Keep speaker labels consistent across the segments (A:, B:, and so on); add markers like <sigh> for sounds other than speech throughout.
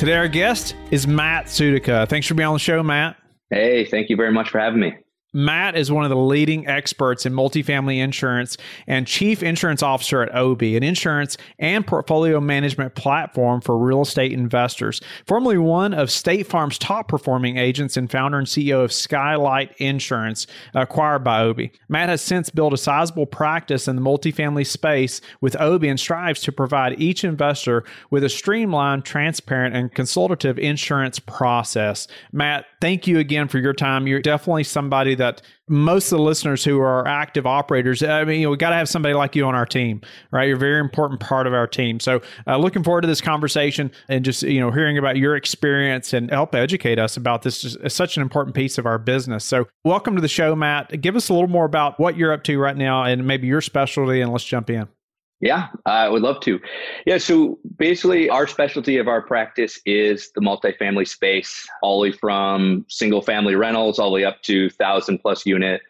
A: Today, our guest is Matt Sutika. Thanks for being on the show, Matt.
B: Hey, thank you very much for having me.
A: Matt is one of the leading experts in multifamily insurance and chief insurance officer at Obie, an insurance and portfolio management platform for real estate investors. Formerly one of State Farm's top performing agents and founder and CEO of Skylight Insurance, acquired by Obie. Matt has since built a sizable practice in the multifamily space with Obie and strives to provide each investor with a streamlined, transparent, and consultative insurance process. Matt, thank you again for your time. You're definitely somebody that most of the listeners who are active operators, I mean, you know, we got to have somebody like you on our team, right? You're a very important part of our team. So, uh, looking forward to this conversation and just you know hearing about your experience and help educate us about this. Is such an important piece of our business. So, welcome to the show, Matt. Give us a little more about what you're up to right now and maybe your specialty, and let's jump in.
B: Yeah, I would love to. Yeah, so basically, our specialty of our practice is the multifamily space, all the way from single family rentals all the way up to thousand plus unit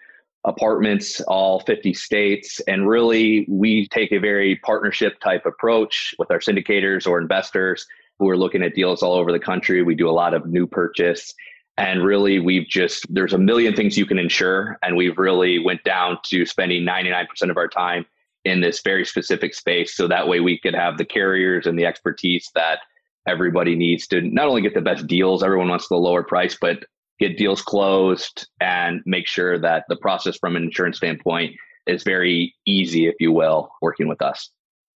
B: apartments, all 50 states. And really, we take a very partnership type approach with our syndicators or investors who are looking at deals all over the country. We do a lot of new purchase. And really, we've just, there's a million things you can insure. And we've really went down to spending 99% of our time in this very specific space. So that way we could have the carriers and the expertise that everybody needs to not only get the best deals, everyone wants the lower price, but get deals closed and make sure that the process from an insurance standpoint is very easy, if you will, working with us.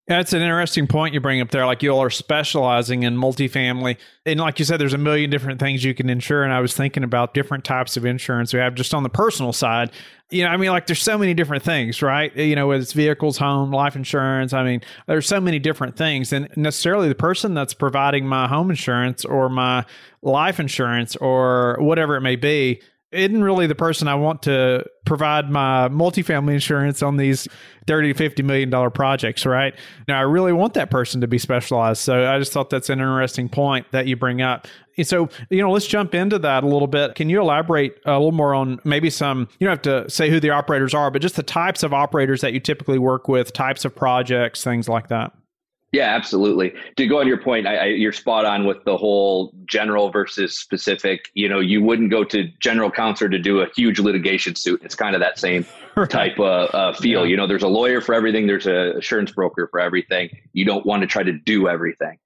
A: That's an interesting point you bring up there. Like you all are specializing in multifamily. And like you said, there's a million different things you can insure. And I was thinking about different types of insurance we have just on the personal side. You know, I mean, like there's so many different things, right? You know, whether it's vehicles, home, life insurance. I mean, there's so many different things. And necessarily the person that's providing my home insurance or my life insurance or whatever it may be isn't really the person I want to provide my multifamily insurance on these 30 to 50 million dollar projects, right? Now I really want that person to be specialized. So I just thought that's an interesting point that you bring up. So, you know, let's jump into that a little bit. Can you elaborate a little more on maybe some, you don't have to say who the operators are, but just the types of operators that you typically work with, types of projects, things like that?
B: Yeah, absolutely. To go on your point, I, I, you're spot on with the whole general versus specific. You know, you wouldn't go to general counsel to do a huge litigation suit. It's kind of that same <laughs> type of uh, feel. Yeah. You know, there's a lawyer for everything. There's a insurance broker for everything. You don't want to try to do everything,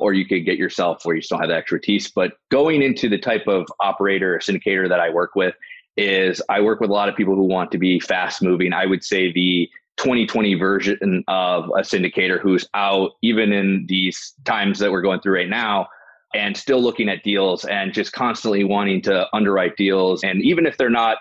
B: or you could get yourself where you still have the expertise. But going into the type of operator or syndicator that I work with is I work with a lot of people who want to be fast moving. I would say the 2020 version of a syndicator who's out even in these times that we're going through right now and still looking at deals and just constantly wanting to underwrite deals. And even if they're not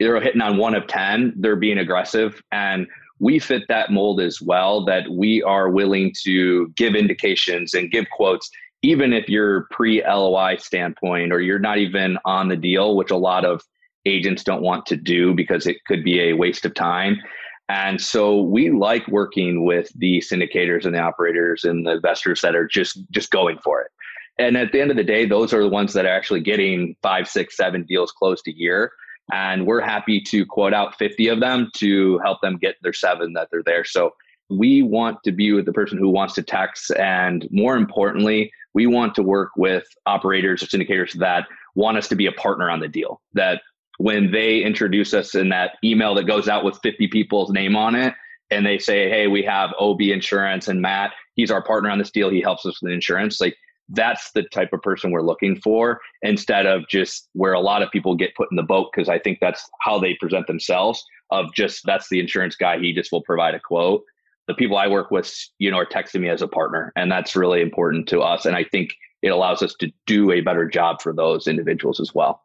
B: they're hitting on one of 10 they're being aggressive. And we fit that mold as well that we are willing to give indications and give quotes even if you're pre LOI standpoint or you're not even on the deal which a lot of agents don't want to do because it could be a waste of time and so we like working with the syndicators and the operators and the investors that are just just going for it. And at the end of the day, those are the ones that are actually getting five, six, seven deals closed a year. And we're happy to quote out 50 of them to help them get their seven that they're there. So we want to be with the person who wants to text. And more importantly, we want to work with operators or syndicators that want us to be a partner on the deal, that when they introduce us in that email that goes out with 50 people's name on it and they say hey we have Obie insurance and matt he's our partner on this deal he helps us with insurance like that's the type of person we're looking for instead of just where a lot of people get put in the boat because i think that's how they present themselves of just that's the insurance guy he just will provide a quote. The people i work with you know are texting me as a partner and that's really important to us and i think it allows us to do a better job for those individuals as well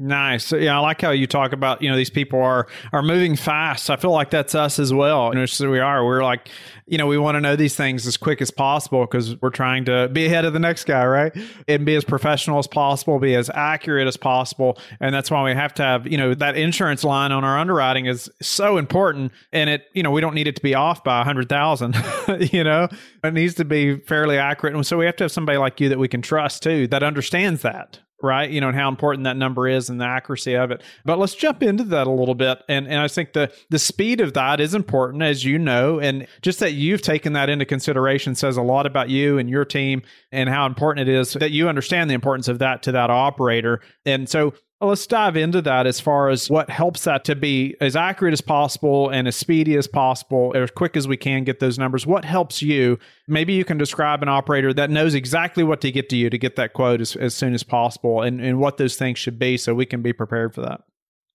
A: Nice. Yeah, I like how you talk about, you know, these people are are moving fast. I feel like that's us as well. And so we are. We're like, you know, we want to know these things as quick as possible because we're trying to be ahead of the next guy, right? And be as professional as possible, be as accurate as possible. And that's why we have to have, you know, that insurance line on our underwriting is so important. And it, you know, we don't need it to be off by a hundred thousand, <laughs> you know, it needs to be fairly accurate. And so we have to have somebody like you that we can trust too, that understands that right? You know, and how important that number is and the accuracy of it. But let's jump into that a little bit. And and I think the the speed of that is important, as you know, and just that you've taken that into consideration says a lot about you and your team and how important it is that you understand the importance of that to that operator. And so well, let's dive into that as far as what helps that to be as accurate as possible and as speedy as possible, as quick as we can get those numbers. What helps you? Maybe you can describe an operator that knows exactly what to get to you to get that quote as, as soon as possible and, and what those things should be so we can be prepared for that.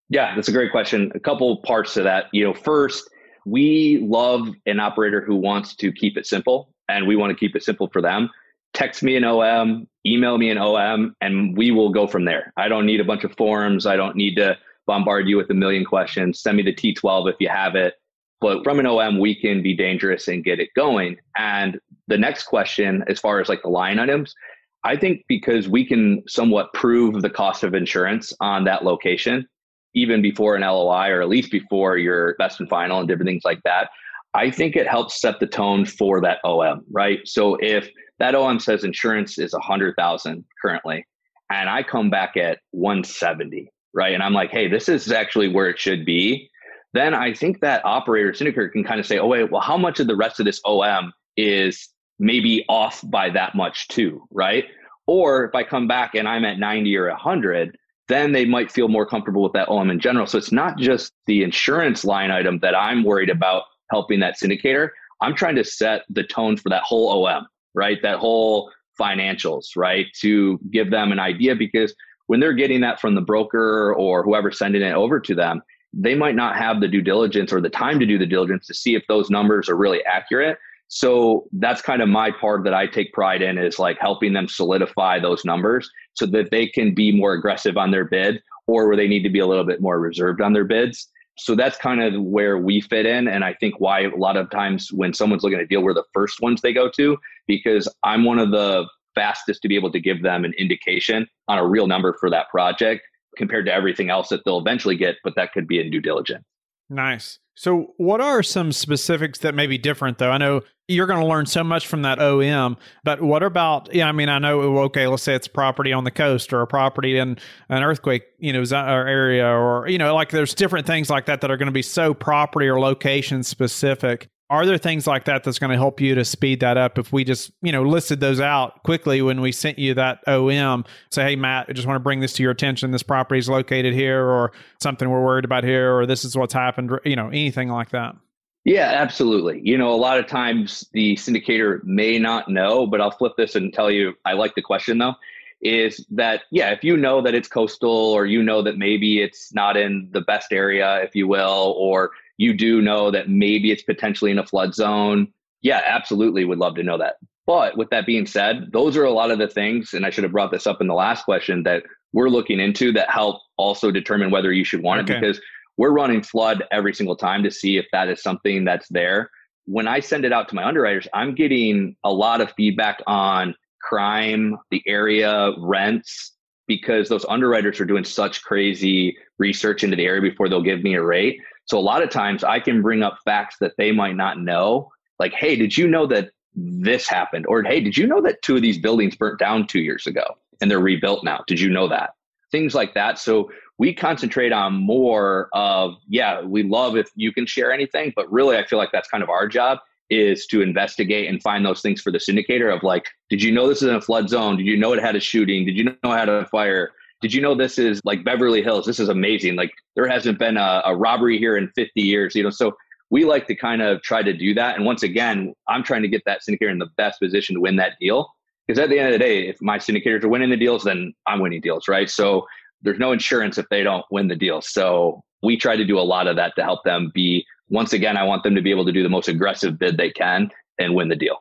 B: Yeah, that's a great question. A couple parts to that. You know, first, we love an operator who wants to keep it simple and we want to keep it simple for them text me an OM, email me an OM, and we will go from there. I don't need a bunch of forms. I don't need to bombard you with a million questions. Send me the T12 if you have it. But from an OM, we can be dangerous and get it going. And the next question, as far as like the line items, I think because we can somewhat prove the cost of insurance on that location, even before an LOI or at least before your best and final and different things like that, I think it helps set the tone for that OM, right? So if that OM says insurance is a hundred thousand currently, and I come back at 170, right? And I'm like, hey, this is actually where it should be. Then I think that operator syndicator can kind of say, oh wait, well, how much of the rest of this OM is maybe off by that much too, right? Or if I come back and I'm at 90 or 100, then they might feel more comfortable with that OM in general. So it's not just the insurance line item that I'm worried about helping that syndicator. I'm trying to set the tone for that whole OM right? That whole financials, right? To give them an idea because when they're getting that from the broker or whoever sending it over to them, they might not have the due diligence or the time to do the diligence to see if those numbers are really accurate. So that's kind of my part that I take pride in is like helping them solidify those numbers so that they can be more aggressive on their bid or where they need to be a little bit more reserved on their bids. So that's kind of where we fit in. And I think why a lot of times when someone's looking at a deal, we're the first ones they go to because I'm one of the fastest to be able to give them an indication on a real number for that project compared to everything else that they'll eventually get, but that could be in due diligence.
A: Nice. So, what are some specifics that may be different, though? I know you're going to learn so much from that OM, but what about, yeah, I mean, I know, okay, let's say it's property on the coast or a property in an earthquake, you know, area, or, you know, like there's different things like that that are going to be so property or location specific. Are there things like that that's going to help you to speed that up if we just, you know, listed those out quickly when we sent you that OM? Say, hey, Matt, I just want to bring this to your attention. This property is located here, or something we're worried about here, or this is what's happened, you know, anything like that.
B: Yeah, absolutely. You know, a lot of times the syndicator may not know, but I'll flip this and tell you I like the question though. Is that, yeah, if you know that it's coastal or you know that maybe it's not in the best area, if you will, or you do know that maybe it's potentially in a flood zone, yeah, absolutely would love to know that. But with that being said, those are a lot of the things, and I should have brought this up in the last question that we're looking into that help also determine whether you should want okay. it because we're running flood every single time to see if that is something that's there. When I send it out to my underwriters, I'm getting a lot of feedback on crime, the area, rents, because those underwriters are doing such crazy research into the area before they'll give me a rate. So a lot of times I can bring up facts that they might not know. Like, hey, did you know that this happened? Or hey, did you know that two of these buildings burnt down two years ago and they're rebuilt now? Did you know that? Things like that. So we concentrate on more of, yeah, we love if you can share anything, but really I feel like that's kind of our job is to investigate and find those things for the syndicator of like, did you know this is in a flood zone? Did you know it had a shooting? Did you know it had a fire? Did you know this is like Beverly Hills? This is amazing. Like there hasn't been a, a robbery here in 50 years, you know. So we like to kind of try to do that. And once again, I'm trying to get that syndicator in the best position to win that deal. Because at the end of the day, if my syndicators are winning the deals, then I'm winning deals, right? So there's no insurance if they don't win the deal. So we try to do a lot of that to help them be. Once again, I want them to be able to do the most aggressive bid they can and win the deal.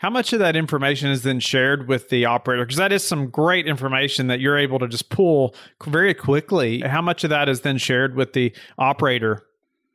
A: How much of that information is then shared with the operator? Because that is some great information that you're able to just pull very quickly. How much of that is then shared with the operator?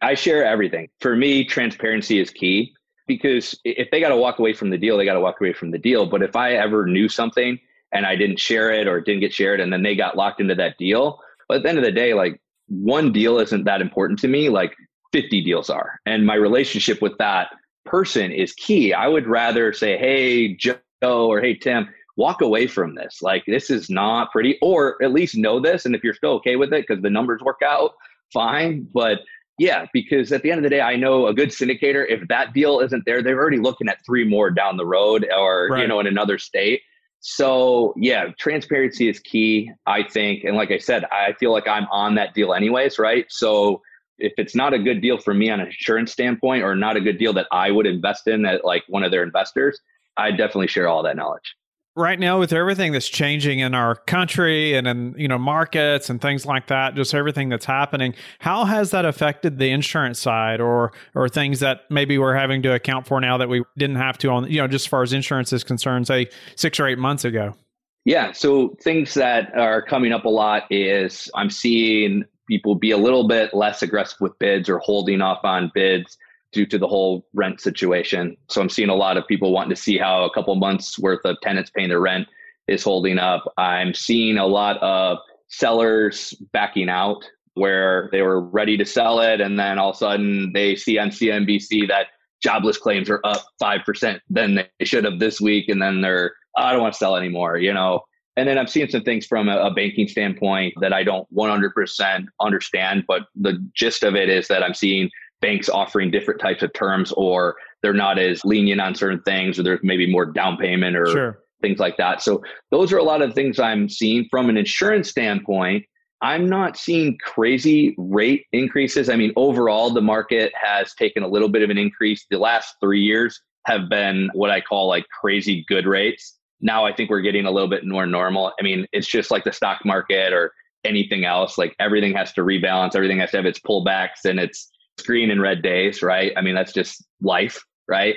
B: I share everything. For me, transparency is key because if they got to walk away from the deal, they got to walk away from the deal. But if I ever knew something and I didn't share it or didn't get shared and then they got locked into that deal, but at the end of the day, like one deal isn't that important to me. Like 50 deals are. And my relationship with that person is key. I would rather say, hey, Joe or hey, Tim, walk away from this. Like, this is not pretty, or at least know this. And if you're still okay with it because the numbers work out, fine. But yeah, because at the end of the day, I know a good syndicator, if that deal isn't there, they're already looking at three more down the road or, right. you know, in another state. So yeah, transparency is key, I think. And like I said, I feel like I'm on that deal anyways, right? So if it's not a good deal for me on an insurance standpoint or not a good deal that I would invest in at like one of their investors, I definitely share all that knowledge.
A: Right now, with everything that's changing in our country and in you know markets and things like that, just everything that's happening, how has that affected the insurance side, or or things that maybe we're having to account for now that we didn't have to on you know just as far as insurance is concerned, say six or eight months ago?
B: Yeah, so things that are coming up a lot is I'm seeing people be a little bit less aggressive with bids or holding off on bids due to the whole rent situation. So I'm seeing a lot of people wanting to see how a couple months worth of tenants paying their rent is holding up. I'm seeing a lot of sellers backing out where they were ready to sell it and then all of a sudden they see on CNBC that jobless claims are up 5% than they should have this week and then they're oh, I don't want to sell anymore, you know. And then I'm seeing some things from a, a, banking standpoint that I don't 100% understand, but the gist of it is that I'm seeing banks offering different types of terms, or they're not as lenient on certain things, or there's maybe more down payment or sure. things like that. So those are a lot of things I'm seeing from an insurance standpoint. I'm not seeing crazy rate increases. I mean, overall, the market has taken a little bit of an increase. The last three years have been what I call like crazy good rates now I think we're getting a little bit more normal. I mean, it's just like the stock market or anything else. Like everything has to rebalance, everything has to have its pullbacks and its green and red days, right? I mean, that's just life, right?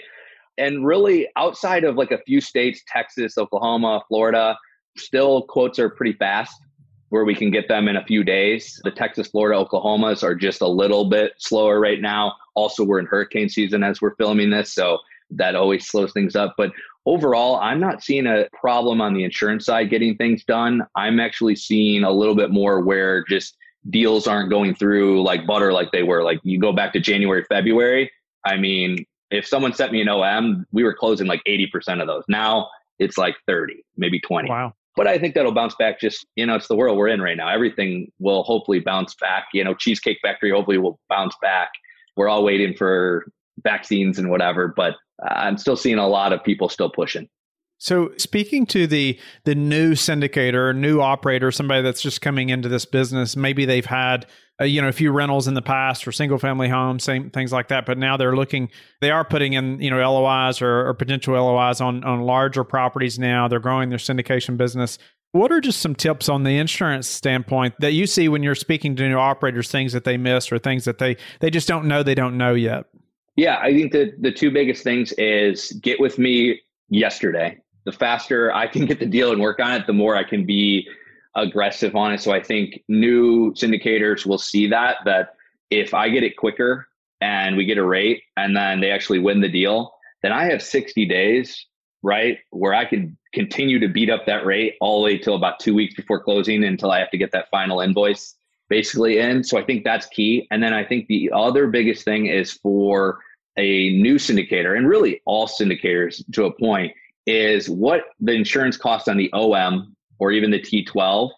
B: And really, outside of like a few states, Texas, Oklahoma, Florida, still quotes are pretty fast where we can get them in a few days. The Texas, Florida, Oklahomas are just a little bit slower right now. Also, we're in hurricane season as we're filming this. So that always slows things up. But overall, I'm not seeing a problem on the insurance side getting things done. I'm actually seeing a little bit more where just deals aren't going through like butter like they were. Like you go back to January, February. I mean, if someone sent me an OM, we were closing like 80% of those. Now it's like 30, maybe 20.
A: Wow.
B: But I think that'll bounce back. Just, you know, it's the world we're in right now. Everything will hopefully bounce back. You know, Cheesecake Factory hopefully will bounce back. We're all waiting for vaccines and whatever, but I'm still seeing a lot of people still pushing.
A: So, speaking to the the new syndicator, new operator, somebody that's just coming into this business, maybe they've had uh, you know a few rentals in the past for single family homes, same things like that, but now they're looking, they are putting in you know LOIs or, or potential LOIs on on larger properties. Now they're growing their syndication business. What are just some tips on the insurance standpoint that you see when you're speaking to new operators, things that they miss or things that they they just don't know they don't know yet?
B: Yeah, I think that the two biggest things is get with me yesterday. The faster I can get the deal and work on it, the more I can be aggressive on it. So I think new syndicators will see that that if I get it quicker and we get a rate and then they actually win the deal, then I have 60 days, right, where I can continue to beat up that rate all the way till about two weeks before closing until I have to get that final invoice basically in. So I think that's key. And then I think the other biggest thing is for a new syndicator, and really all syndicators to a point, is what the insurance cost on the OM or even the T12.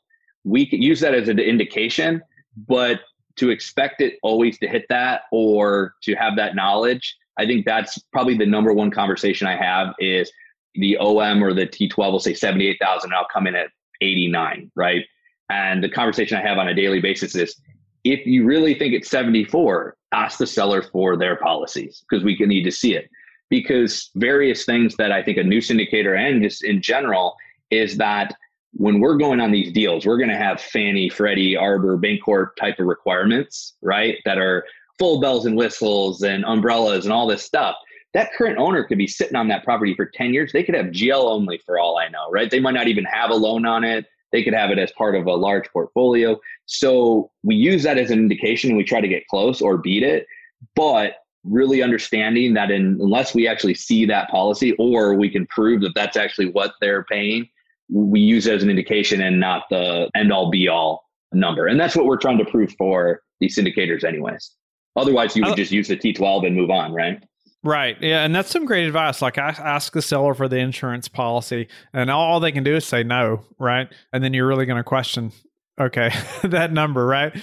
B: We can use that as an indication, but to expect it always to hit that or to have that knowledge, I think that's probably the number one conversation I have is the OM or the T12 will say 78,000 and I'll come in at 89, right? And the conversation I have on a daily basis is if you really think it's 74, ask the seller for their policies because we can need to see it. Because various things that I think a new syndicator and just in general is that when we're going on these deals, we're going to have Fannie, Freddie, Arbor, Bancorp type of requirements, right? That are full bells and whistles and umbrellas and all this stuff. that current owner could be sitting on that property for 10 years. They could have GL only for all I know, right? They might not even have a loan on it. They could have it as part of a large portfolio. So we use that as an indication and we try to get close or beat it. But really understanding that in, unless we actually see that policy or we can prove that that's actually what they're paying, we use it as an indication and not the end all be all number. And that's what we're trying to prove for these syndicators, anyways. Otherwise, you would just use the T12 and move on, right?
A: Right. Yeah. And that's some great advice. Like, I ask the seller for the insurance policy, and all they can do is say no, right? And then you're really going to question, okay, <laughs> that number, right?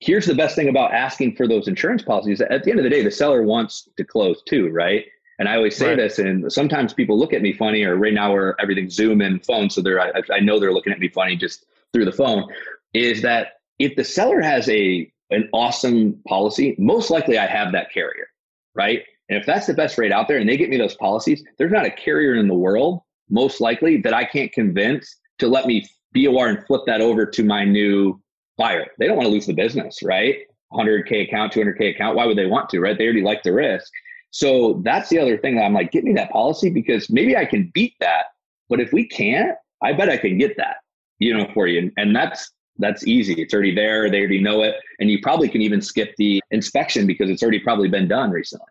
B: Here's the best thing about asking for those insurance policies. At the end of the day, the seller wants to close too, right? And I always say right. this, and sometimes people look at me funny, or right now where everything's Zoom and phone, so they're I, I know they're looking at me funny just through the phone. Is that if the seller has a an awesome policy, most likely I have that carrier, right? And if that's the best rate out there, and they get me those policies, there's not a carrier in the world, most likely, that I can't convince to let me BOR and flip that over to my new buyer. They don't want to lose the business, right? 100K account, 200K account. Why would they want to, right? They already like the risk. So that's the other thing that I'm like, get me that policy because maybe I can beat that. But if we can't, I bet I can get that, you know, for you. And that's that's easy. It's already there. They already know it. And you probably can even skip the inspection because it's already probably been done recently.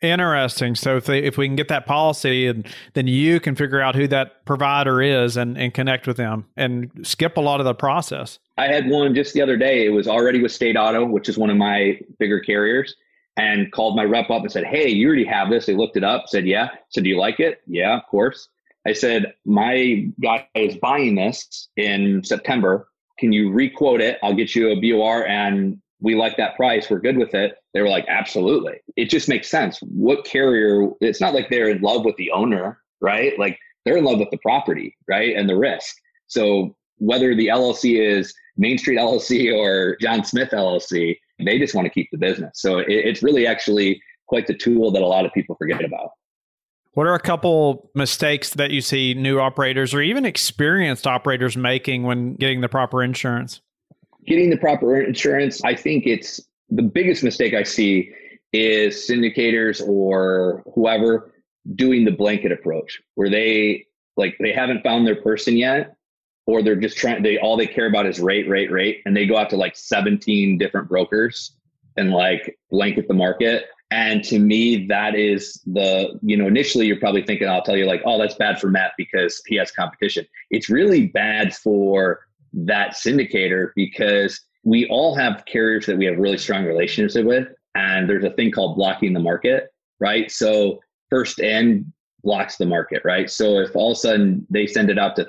A: Interesting. So if they, if we can get that policy and then you can figure out who that provider is and, and connect with them and skip a lot of the process.
B: I had one just the other day. It was already with State Auto, which is one of my bigger carriers and called my rep up and said, Hey, you already have this. They looked it up, said, Yeah. said, Do you like it? Yeah, of course. I said, My guy is buying this in September. Can you requote it? I'll get you a BOR and we like that price. We're good with it. They were like, Absolutely. It just makes sense. What carrier, it's not like they're in love with the owner, right? Like they're in love with the property, right? And the risk. So whether the LLC is Main Street LLC or John Smith LLC, they just want to keep the business. So it, it's really actually quite the tool that a lot of people forget about.
A: What are a couple mistakes that you see new operators or even experienced operators making when getting the proper insurance?
B: Getting the proper insurance, I think it's the biggest mistake I see is syndicators or whoever doing the blanket approach where they like they haven't found their person yet or they're just trying they all they care about is rate rate rate and they go out to like 17 different brokers and like blanket the market. And to me that is the you know initially you're probably thinking i'll tell you like oh that's bad for matt because he has competition. It's really bad for that syndicator because we all have carriers that we have really strong relationships with and there's a thing called blocking the market right? So first end blocks the market right? So if all of a sudden they send it out to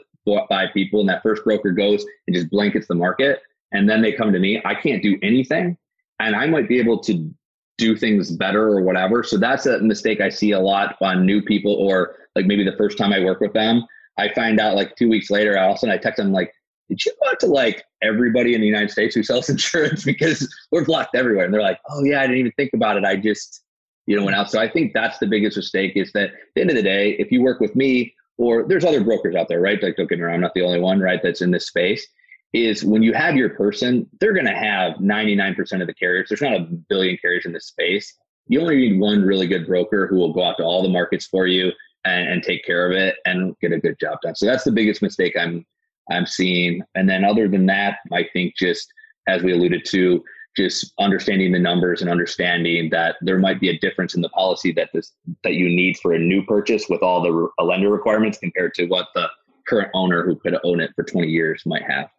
B: five people and that first broker goes and just blankets the market and then they come to me i can't do anything and i might be able to do things better or whatever. So that's a mistake i see a lot on new people or like maybe the first time i work with them i find out like two weeks later all of a sudden i text them like did you out to like everybody in the united states who sells <laughs> insurance because we're blocked everywhere and they're like oh yeah i didn't even think about it i just you know went out so i think that's the biggest mistake is that at the end of the day if you work with me or there's other brokers out there, right? Like, don't get me wrong, I'm not the only one, right? That's in this space. Is when you have your person, they're going to have 99% of the carriers. There's not a billion carriers in this space. You only need one really good broker who will go out to all the markets for you and, and take care of it and get a good job done. So that's the biggest mistake I'm I'm seeing. And then other than that, I think just as we alluded to, just understanding the numbers and understanding that there might be a difference in the policy that this that you need for a new purchase with all the uh, lender requirements compared to what the current owner who could own it for 20 years might have.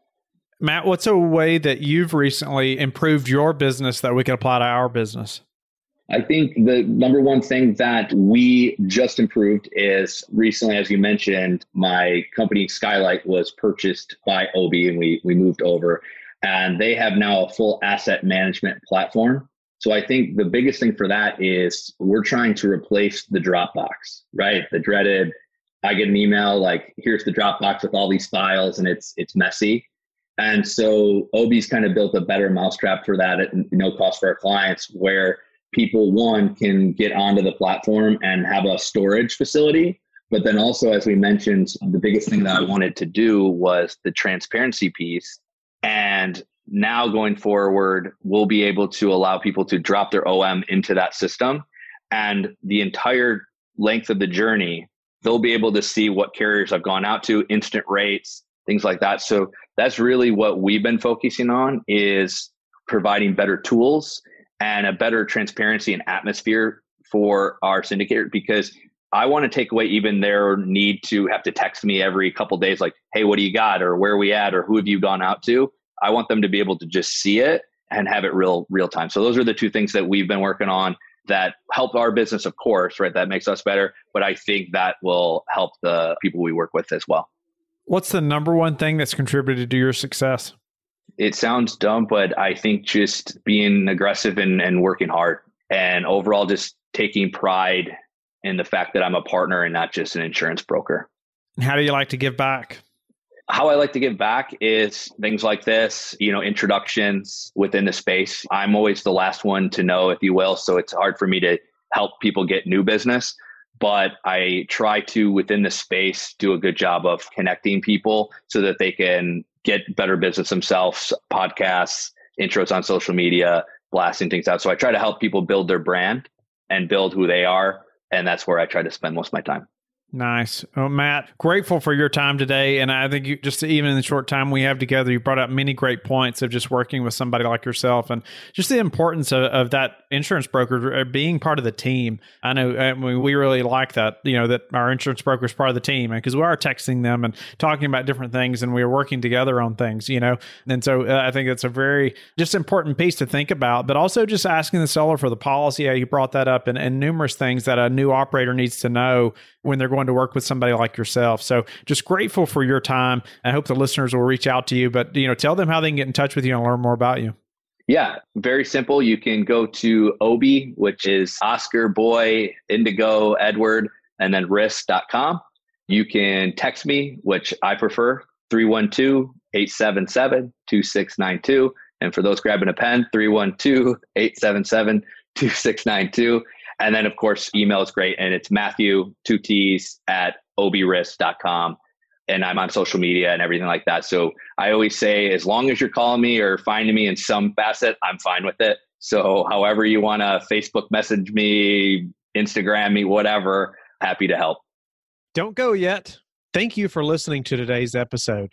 A: Matt, what's a way that you've recently improved your business that we can apply to our business?
B: I think the number one thing that we just improved is recently, as you mentioned, my company Skylight was purchased by Obie and we, we moved over and they have now a full asset management platform. So I think the biggest thing for that is we're trying to replace the Dropbox, right? The dreaded I get an email like here's the Dropbox with all these files and it's it's messy. And so Obie's kind of built a better mousetrap for that at no cost for our clients where people one can get onto the platform and have a storage facility. But then also as we mentioned the biggest thing that i wanted to do was the transparency piece. And now going forward, we'll be able to allow people to drop their OM into that system. And the entire length of the journey, they'll be able to see what carriers I've gone out to, instant rates, things like that. So that's really what we've been focusing on is providing better tools and a better transparency and atmosphere for our syndicator because I want to take away even their need to have to text me every couple days, like, hey, what do you got? Or where are we at? Or who have you gone out to? I want them to be able to just see it and have it real real time. So those are the two things that we've been working on that help our business, of course, right? That makes us better. But I think that will help the people we work with as well.
A: What's the number one thing that's contributed to your success?
B: It sounds dumb, but I think just being aggressive and, and working hard and overall just taking pride in the fact that I'm a partner and not just an insurance broker.
A: How do you like to give back?
B: How I like to give back is things like this, you know, introductions within the space. I'm always the last one to know, if you will. So it's hard for me to help people get new business. But I try to, within the space, do a good job of connecting people so that they can get better business themselves, podcasts, intros on social media, blasting things out. So I try to help people build their brand and build who they are. And that's where I try to spend most of my time.
A: Nice. Well, Matt, grateful for your time today. And I think you, just even in the short time we have together, you brought up many great points of just working with somebody like yourself and just the importance of, of that insurance broker uh, being part of the team. I know I mean, we really like that, you know, that our insurance broker is part of the team because we are texting them and talking about different things and we are working together on things, you know. And so uh, I think it's a very just important piece to think about, but also just asking the seller for the policy. You brought that up and, and numerous things that a new operator needs to know when they're going to work with somebody like yourself. So just grateful for your time. I hope the listeners will reach out to you, but you know, tell them how they can get in touch with you and learn more about you.
B: Yeah, very simple. You can go to Obie, which is Oscar Boy Indigo Edward, and then risk.com. You can text me, which I prefer, 312 877 2692. And for those grabbing a pen, 312 877 2692. And then, of course, email is great. And it's Matthew, two T's, at obrisk.com. And I'm on social media and everything like that. So I always say, as long as you're calling me or finding me in some facet, I'm fine with it. So, however you want to Facebook message me, Instagram me, whatever, happy to help.
A: Don't go yet. Thank you for listening to today's episode.